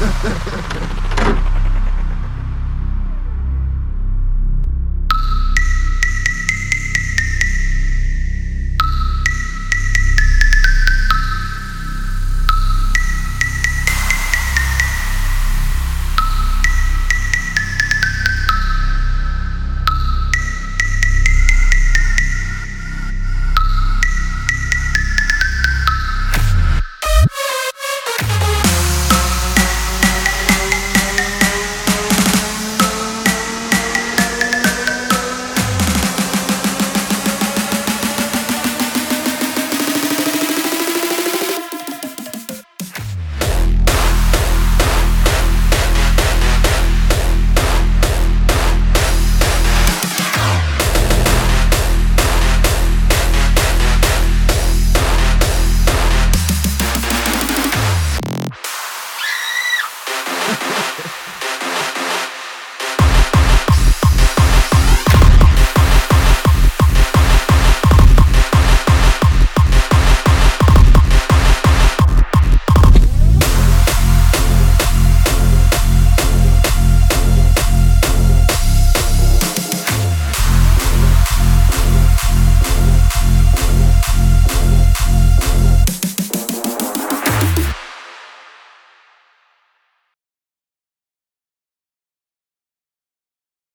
Ha ha ha ha!